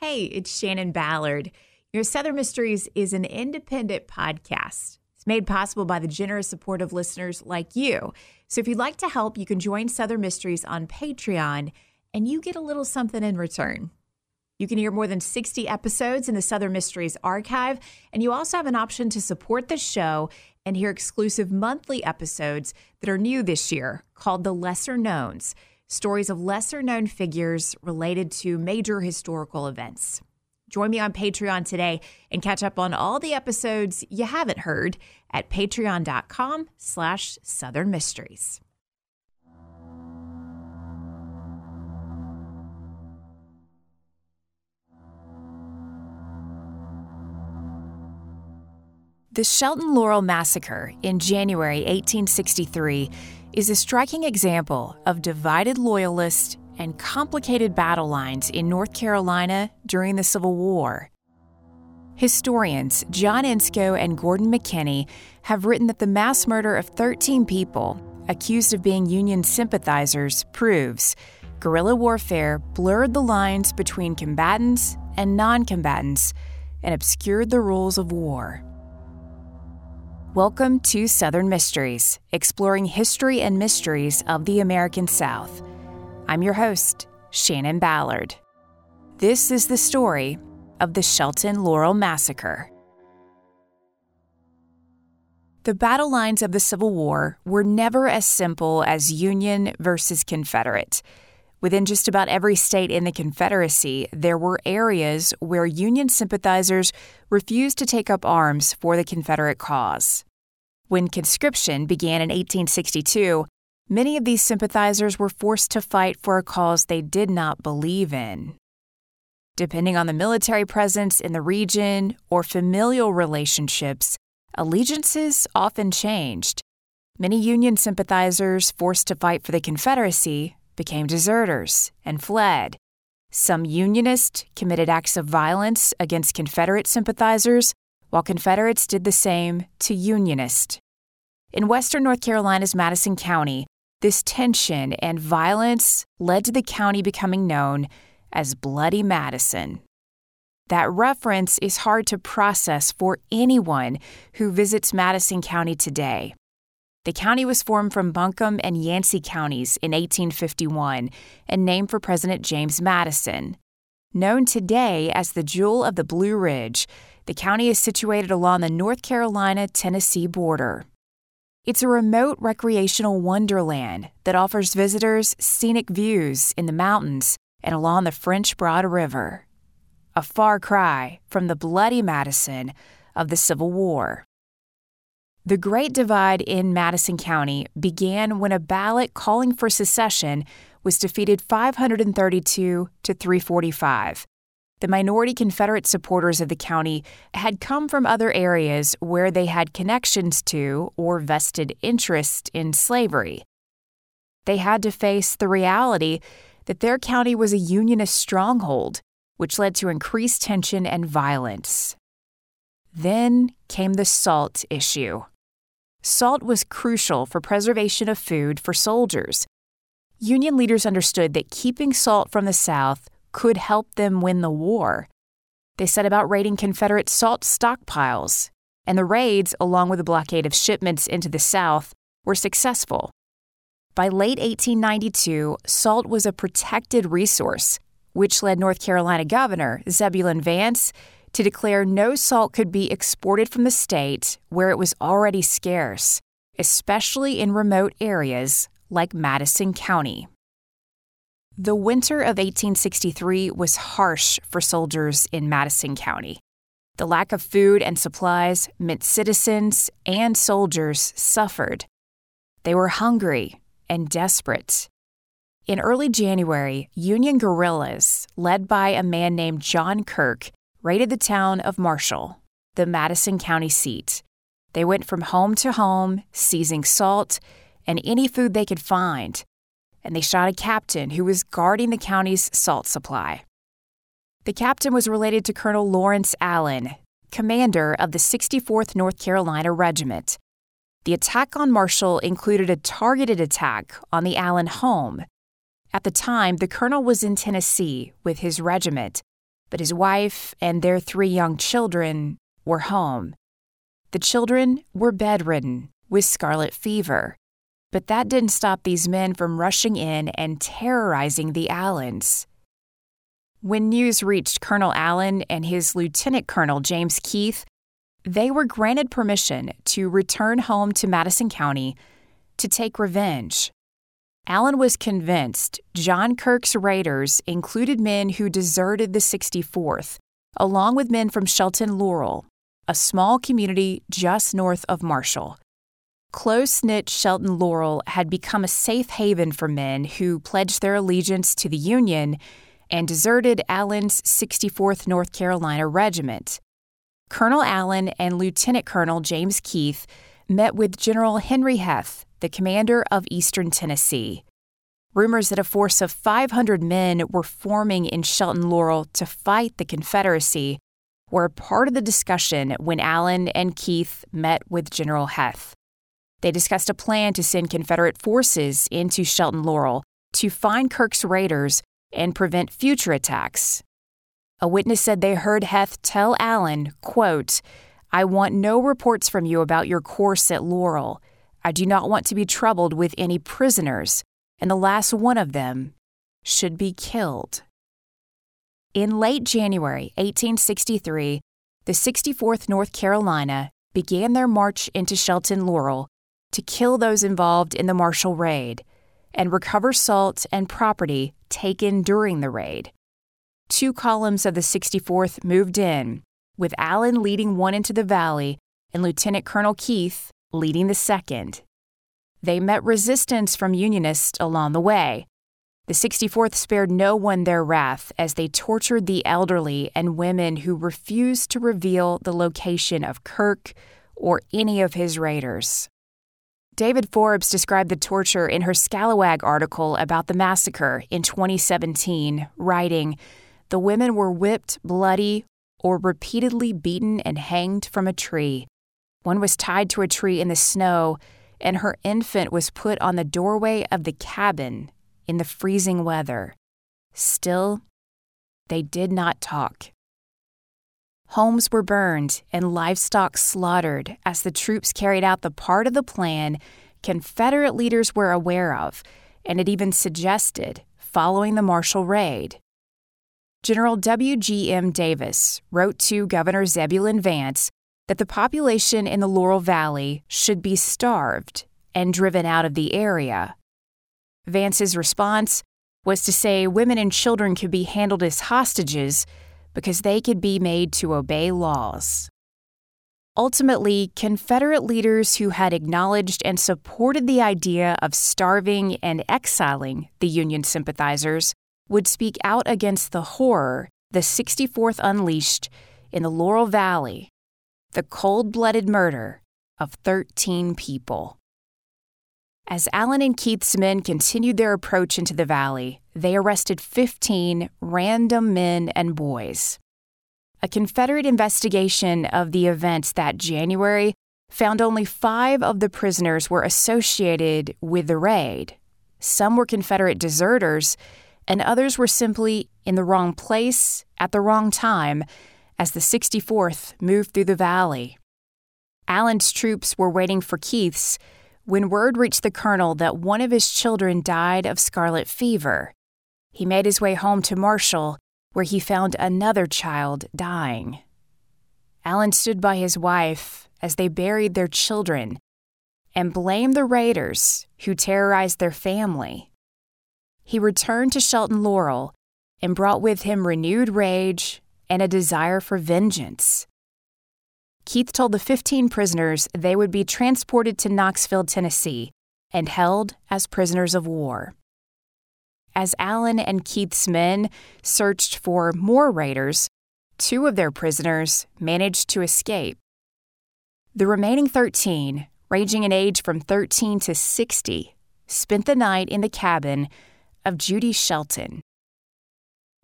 Hey, it's Shannon Ballard. Your Southern Mysteries is an independent podcast. It's made possible by the generous support of listeners like you. So if you'd like to help, you can join Southern Mysteries on Patreon and you get a little something in return. You can hear more than 60 episodes in the Southern Mysteries archive, and you also have an option to support the show and hear exclusive monthly episodes that are new this year called The Lesser Knowns stories of lesser known figures related to major historical events. Join me on Patreon today and catch up on all the episodes you haven't heard at patreon.com slash southern mysteries. The Shelton Laurel Massacre in January 1863 is a striking example of divided loyalists and complicated battle lines in North Carolina during the Civil War. Historians John Inscoe and Gordon McKinney have written that the mass murder of 13 people accused of being Union sympathizers proves guerrilla warfare blurred the lines between combatants and non combatants and obscured the rules of war. Welcome to Southern Mysteries, exploring history and mysteries of the American South. I'm your host, Shannon Ballard. This is the story of the Shelton Laurel Massacre. The battle lines of the Civil War were never as simple as Union versus Confederate. Within just about every state in the Confederacy, there were areas where Union sympathizers refused to take up arms for the Confederate cause. When conscription began in 1862, many of these sympathizers were forced to fight for a cause they did not believe in. Depending on the military presence in the region or familial relationships, allegiances often changed. Many Union sympathizers forced to fight for the Confederacy became deserters and fled. Some Unionists committed acts of violence against Confederate sympathizers, while Confederates did the same to Unionists. In western North Carolina's Madison County, this tension and violence led to the county becoming known as Bloody Madison. That reference is hard to process for anyone who visits Madison County today. The county was formed from Buncombe and Yancey counties in 1851 and named for President James Madison. Known today as the Jewel of the Blue Ridge, the county is situated along the North Carolina Tennessee border. It's a remote recreational wonderland that offers visitors scenic views in the mountains and along the French Broad River. A far cry from the bloody Madison of the Civil War. The Great Divide in Madison County began when a ballot calling for secession was defeated 532 to 345. The minority Confederate supporters of the county had come from other areas where they had connections to or vested interest in slavery. They had to face the reality that their county was a Unionist stronghold, which led to increased tension and violence. Then came the salt issue. Salt was crucial for preservation of food for soldiers. Union leaders understood that keeping salt from the South could help them win the war. They set about raiding Confederate salt stockpiles, and the raids, along with the blockade of shipments into the South, were successful. By late 1892, salt was a protected resource, which led North Carolina Governor Zebulon Vance to declare no salt could be exported from the state where it was already scarce, especially in remote areas like Madison County. The winter of 1863 was harsh for soldiers in Madison County. The lack of food and supplies meant citizens and soldiers suffered. They were hungry and desperate. In early January, Union guerrillas, led by a man named John Kirk, raided the town of Marshall, the Madison County seat. They went from home to home, seizing salt and any food they could find, and they shot a captain who was guarding the county's salt supply. The captain was related to Colonel Lawrence Allen, commander of the 64th North Carolina Regiment. The attack on Marshall included a targeted attack on the Allen home. At the time, the colonel was in Tennessee with his regiment but his wife and their three young children were home. The children were bedridden with scarlet fever, but that didn't stop these men from rushing in and terrorizing the Allens. When news reached Colonel Allen and his Lieutenant Colonel James Keith, they were granted permission to return home to Madison County to take revenge. Allen was convinced John Kirk's raiders included men who deserted the 64th, along with men from Shelton Laurel, a small community just north of Marshall. Close knit Shelton Laurel had become a safe haven for men who pledged their allegiance to the Union and deserted Allen's 64th North Carolina Regiment. Colonel Allen and Lieutenant Colonel James Keith met with General Henry Heth, the commander of Eastern Tennessee. Rumors that a force of 500 men were forming in Shelton Laurel to fight the Confederacy were part of the discussion when Allen and Keith met with General Heth. They discussed a plan to send Confederate forces into Shelton Laurel to find Kirk's raiders and prevent future attacks. A witness said they heard Heth tell Allen, quote, I want no reports from you about your course at Laurel. I do not want to be troubled with any prisoners, and the last one of them should be killed. In late January 1863, the 64th North Carolina began their march into Shelton Laurel to kill those involved in the Marshall raid and recover salt and property taken during the raid. Two columns of the 64th moved in, with Allen leading one into the valley and Lieutenant Colonel Keith leading the second. They met resistance from Unionists along the way. The 64th spared no one their wrath as they tortured the elderly and women who refused to reveal the location of Kirk or any of his raiders. David Forbes described the torture in her Scalawag article about the massacre in 2017, writing, The women were whipped bloody or repeatedly beaten and hanged from a tree. One was tied to a tree in the snow, and her infant was put on the doorway of the cabin in the freezing weather. Still, they did not talk. Homes were burned and livestock slaughtered as the troops carried out the part of the plan Confederate leaders were aware of, and it even suggested following the Marshall Raid. General W.G.M. Davis wrote to Governor Zebulon Vance that the population in the Laurel Valley should be starved and driven out of the area. Vance's response was to say women and children could be handled as hostages because they could be made to obey laws. Ultimately, Confederate leaders who had acknowledged and supported the idea of starving and exiling the Union sympathizers would speak out against the horror the 64th unleashed in the Laurel Valley the cold blooded murder of 13 people. As Allen and Keith's men continued their approach into the valley, they arrested 15 random men and boys. A Confederate investigation of the events that January found only five of the prisoners were associated with the raid. Some were Confederate deserters, and others were simply in the wrong place at the wrong time as the 64th moved through the valley. Allen's troops were waiting for Keith's when word reached the colonel that one of his children died of scarlet fever. He made his way home to Marshall, where he found another child dying. Allen stood by his wife as they buried their children and blamed the raiders who terrorized their family. He returned to Shelton Laurel and brought with him renewed rage and a desire for vengeance. Keith told the 15 prisoners they would be transported to Knoxville, Tennessee, and held as prisoners of war. As Allen and Keith's men searched for more raiders, two of their prisoners managed to escape. The remaining 13, ranging in age from 13 to 60, spent the night in the cabin of Judy Shelton,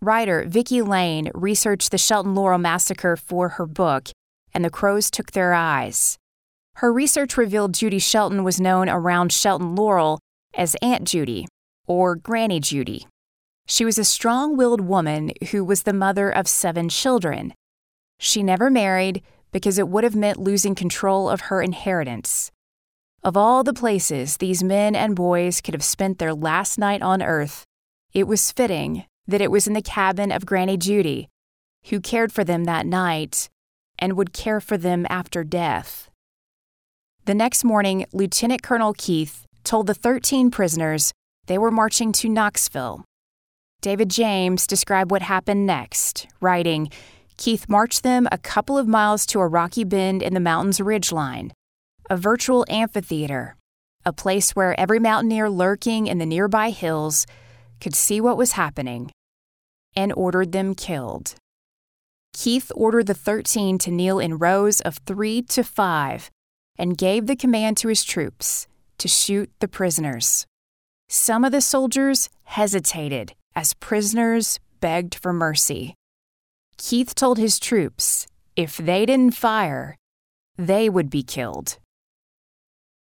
Writer Vicki Lane researched the Shelton Laurel massacre for her book, and the crows took their eyes. Her research revealed Judy Shelton was known around Shelton Laurel as Aunt Judy or Granny Judy. She was a strong willed woman who was the mother of seven children. She never married because it would have meant losing control of her inheritance. Of all the places these men and boys could have spent their last night on earth, it was fitting that it was in the cabin of Granny Judy, who cared for them that night and would care for them after death. The next morning, Lieutenant Colonel Keith told the 13 prisoners they were marching to Knoxville. David James described what happened next, writing, Keith marched them a couple of miles to a rocky bend in the mountain's ridgeline, a virtual amphitheater, a place where every mountaineer lurking in the nearby hills could see what was happening, and ordered them killed. Keith ordered the 13 to kneel in rows of three to five and gave the command to his troops to shoot the prisoners. Some of the soldiers hesitated as prisoners begged for mercy. Keith told his troops if they didn't fire, they would be killed.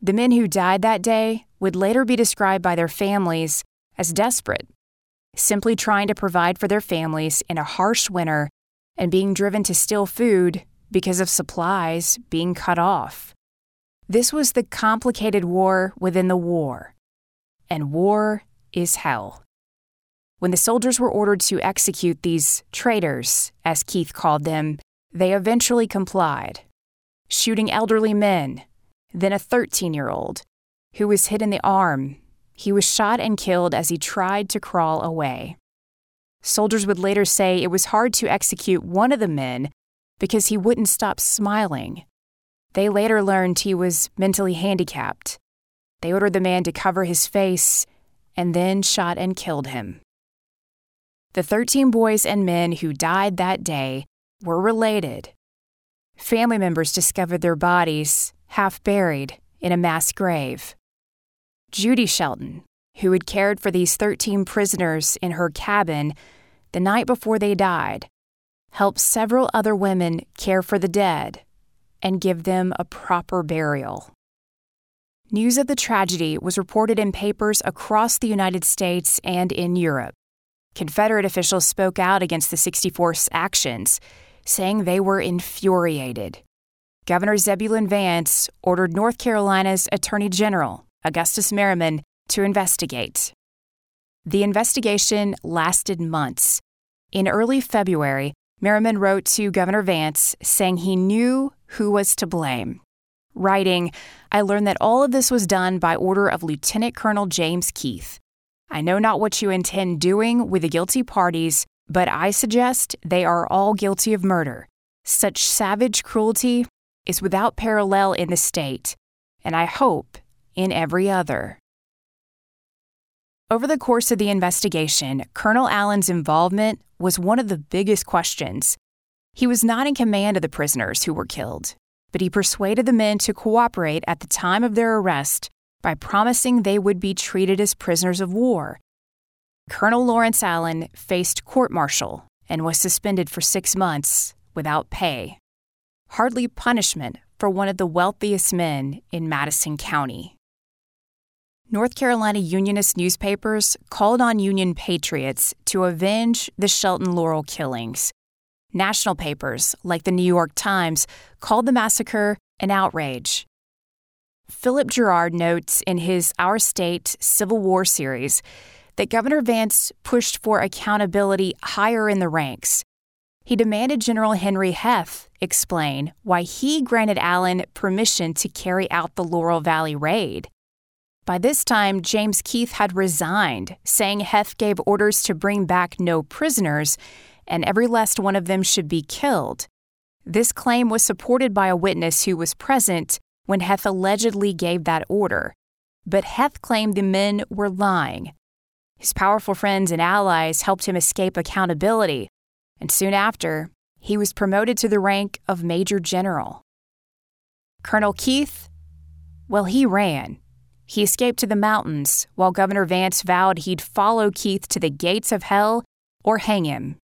The men who died that day would later be described by their families as desperate, simply trying to provide for their families in a harsh winter and being driven to steal food because of supplies being cut off. This was the complicated war within the war, and war is hell. When the soldiers were ordered to execute these traitors, as Keith called them, they eventually complied, shooting elderly men, then a 13 year old, who was hit in the arm. He was shot and killed as he tried to crawl away. Soldiers would later say it was hard to execute one of the men because he wouldn't stop smiling. They later learned he was mentally handicapped. They ordered the man to cover his face and then shot and killed him. The 13 boys and men who died that day were related. Family members discovered their bodies, half buried, in a mass grave. Judy Shelton, who had cared for these 13 prisoners in her cabin the night before they died, helped several other women care for the dead and give them a proper burial. News of the tragedy was reported in papers across the United States and in Europe. Confederate officials spoke out against the 64th's actions, saying they were infuriated. Governor Zebulon Vance ordered North Carolina's Attorney General, Augustus Merrimon, to investigate. The investigation lasted months. In early February, Merrimon wrote to Governor Vance saying he knew who was to blame. Writing, I learned that all of this was done by order of Lieutenant Colonel James Keith, I know not what you intend doing with the guilty parties, but I suggest they are all guilty of murder. Such savage cruelty is without parallel in the state, and I hope in every other. Over the course of the investigation, Colonel Allen's involvement was one of the biggest questions. He was not in command of the prisoners who were killed, but he persuaded the men to cooperate at the time of their arrest by promising they would be treated as prisoners of war. Colonel Lawrence Allen faced court martial and was suspended for six months without pay. Hardly punishment for one of the wealthiest men in Madison County. North Carolina Unionist newspapers called on Union patriots to avenge the Shelton Laurel killings. National papers, like the New York Times, called the massacre an outrage Philip Gerard notes in his Our State Civil War series that Governor Vance pushed for accountability higher in the ranks. He demanded General Henry Heth explain why he granted Allen permission to carry out the Laurel Valley raid. By this time, James Keith had resigned, saying Heth gave orders to bring back no prisoners and every last one of them should be killed. This claim was supported by a witness who was present when Heth allegedly gave that order, but Heth claimed the men were lying. His powerful friends and allies helped him escape accountability, and soon after, he was promoted to the rank of Major General. Colonel Keith? Well, he ran. He escaped to the mountains while Governor Vance vowed he'd follow Keith to the gates of hell or hang him.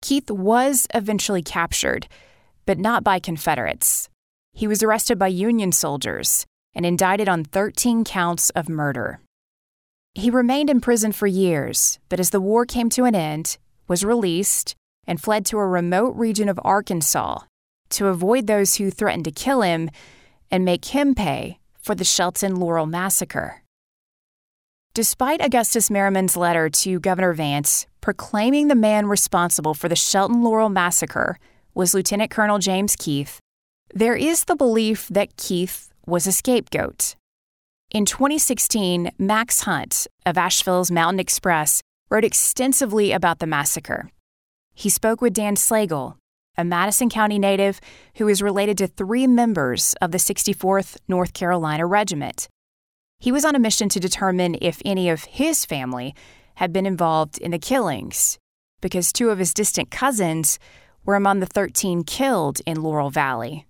Keith was eventually captured, but not by Confederates. He was arrested by Union soldiers and indicted on 13 counts of murder. He remained in prison for years, but as the war came to an end, was released and fled to a remote region of Arkansas to avoid those who threatened to kill him and make him pay for the Shelton Laurel massacre. Despite Augustus Merrimon's letter to Governor Vance proclaiming the man responsible for the Shelton Laurel massacre was Lieutenant Colonel James Keith, there is the belief that Keith was a scapegoat. In 2016, Max Hunt of Asheville's Mountain Xpress wrote extensively about the massacre. He spoke with Dan Slagle, a Madison County native who is related to three members of the 64th North Carolina Regiment. He was on a mission to determine if any of his family had been involved in the killings, because two of his distant cousins were among the 13 killed in Laurel Valley.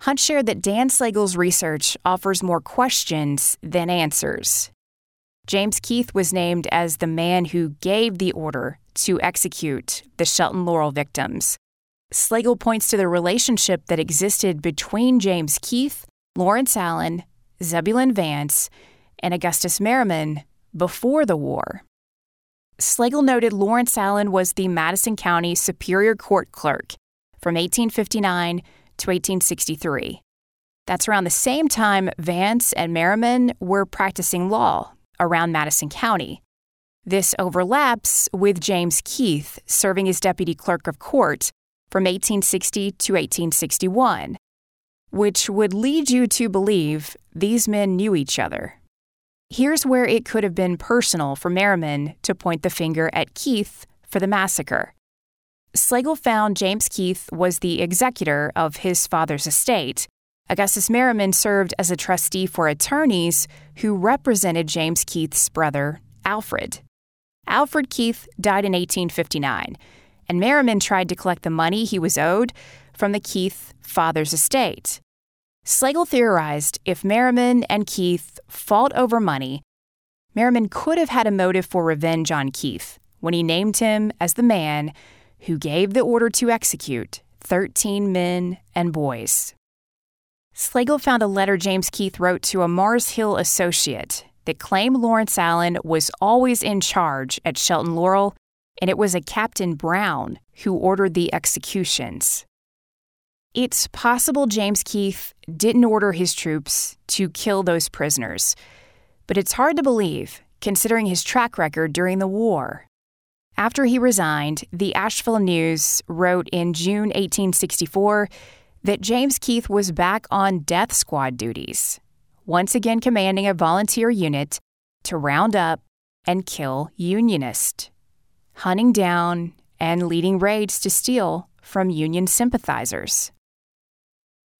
Hunt shared that Dan Slagle's research offers more questions than answers. James Keith was named as the man who gave the order to execute the Shelton Laurel victims. Slagle points to the relationship that existed between James Keith, Lawrence Allen, Zebulon Vance, and Augustus Merrimon before the war. Slagle noted Lawrence Allen was the Madison County Superior Court clerk from 1859 to 1863. That's around the same time Vance and Merrimon were practicing law around Madison County. This overlaps with James Keith serving as deputy clerk of court from 1860 to 1861, which would lead you to believe these men knew each other. Here's where it could have been personal for Merrimon to point the finger at Keith for the massacre. Slagle found James Keith was the executor of his father's estate. Augustus Merrimon served as a trustee for attorneys who represented James Keith's brother, Alfred. Alfred Keith died in 1859, and Merrimon tried to collect the money he was owed from the Keith father's estate. Slagle theorized if Merrimon and Keith fought over money, Merrimon could have had a motive for revenge on Keith when he named him as the man who gave the order to execute 13 men and boys. Slagle found a letter James Keith wrote to a Mars Hill associate that claimed Lawrence Allen was always in charge at Shelton Laurel, and it was a Captain Brown who ordered the executions. It's possible James Keith didn't order his troops to kill those prisoners, but it's hard to believe, considering his track record during the war. After he resigned, the Asheville News wrote in June 1864 that James Keith was back on death squad duties, once again commanding a volunteer unit to round up and kill Unionists, hunting down and leading raids to steal from Union sympathizers.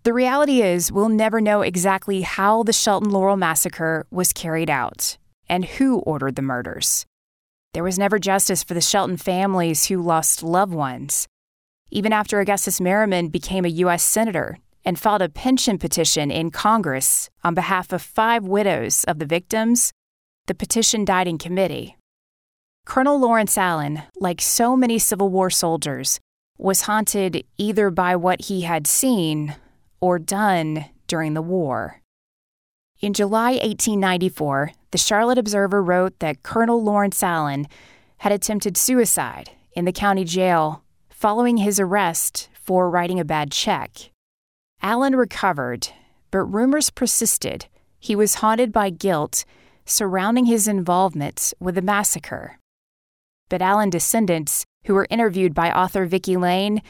The reality is, we'll never know exactly how the Shelton Laurel massacre was carried out and who ordered the murders. There was never justice for the Shelton families who lost loved ones. Even after Augustus Merrimon became a U.S. Senator and filed a pension petition in Congress on behalf of five widows of the victims, the petition died in committee. Colonel Lawrence Allen, like so many Civil War soldiers, was haunted either by what he had seen or done during the war. In July 1894, the Charlotte Observer wrote that Colonel Lawrence Allen had attempted suicide in the county jail following his arrest for writing a bad check. Allen recovered, but rumors persisted he was haunted by guilt surrounding his involvement with the massacre. But Allen descendants, who were interviewed by author Vicki Lane,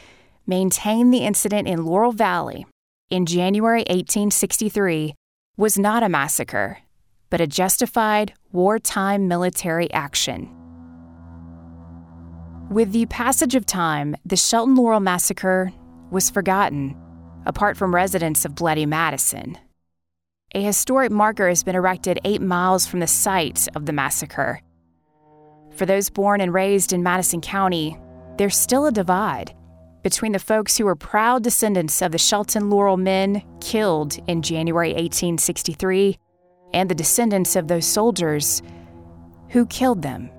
maintain the incident in Laurel Valley in January 1863 was not a massacre, but a justified wartime military action. With the passage of time, the Shelton Laurel Massacre was forgotten, apart from residents of Bloody Madison. A historic marker has been erected eight miles from the site of the massacre. For those born and raised in Madison County, there's still a divide between the folks who were proud descendants of the Shelton Laurel men killed in January 1863 and the descendants of those soldiers who killed them.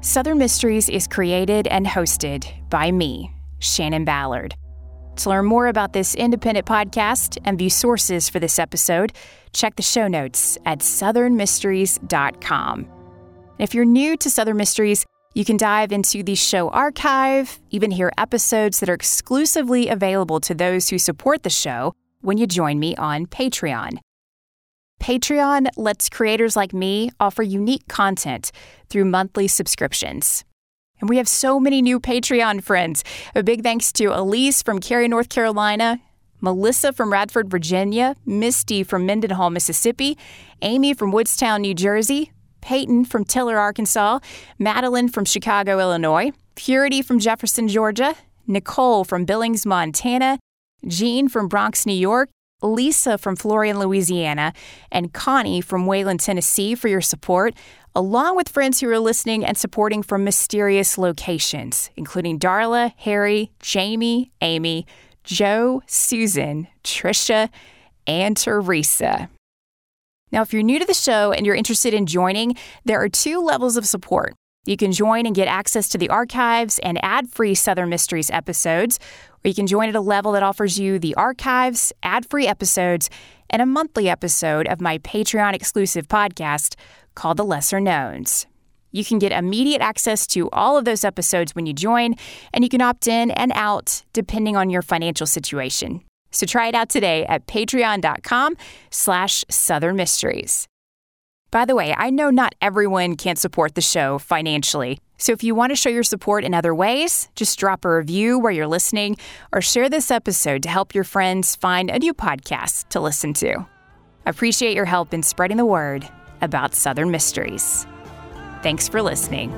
Southern Mysteries is created and hosted by me, Shannon Ballard. To learn more about this independent podcast and view sources for this episode, check the show notes at southernmysteries.com. If you're new to Southern Mysteries, you can dive into the show archive, even hear episodes that are exclusively available to those who support the show when you join me on Patreon. Patreon lets creators like me offer unique content through monthly subscriptions. And we have so many new Patreon friends. A big thanks to Elise from Cary, North Carolina, Melissa from Radford, Virginia, Misty from Mendenhall, Mississippi, Amy from Woodstown, New Jersey, Peyton from Tiller, Arkansas, Madeline from Chicago, Illinois, Purity from Jefferson, Georgia, Nicole from Billings, Montana, Jean from Bronx, New York, Lisa from Florien, Louisiana, and Connie from Wayland, Tennessee for your support, along with friends who are listening and supporting from mysterious locations, including Darla, Harry, Jamie, Amy, Joe, Susan, Trisha, and Teresa. Now, if you're new to the show and you're interested in joining, there are two levels of support. You can join and get access to the archives and ad free Southern Mysteries episodes, or you can join at a level that offers you the archives, ad free episodes, and a monthly episode of my Patreon exclusive podcast called The Lesser Knowns. You can get immediate access to all of those episodes when you join, and you can opt in and out depending on your financial situation. So try it out today at patreon.com slash southern mysteries. By the way, I know not everyone can't support the show financially. So if you want to show your support in other ways, just drop a review where you're listening or share this episode to help your friends find a new podcast to listen to. Appreciate your help in spreading the word about Southern mysteries. Thanks for listening.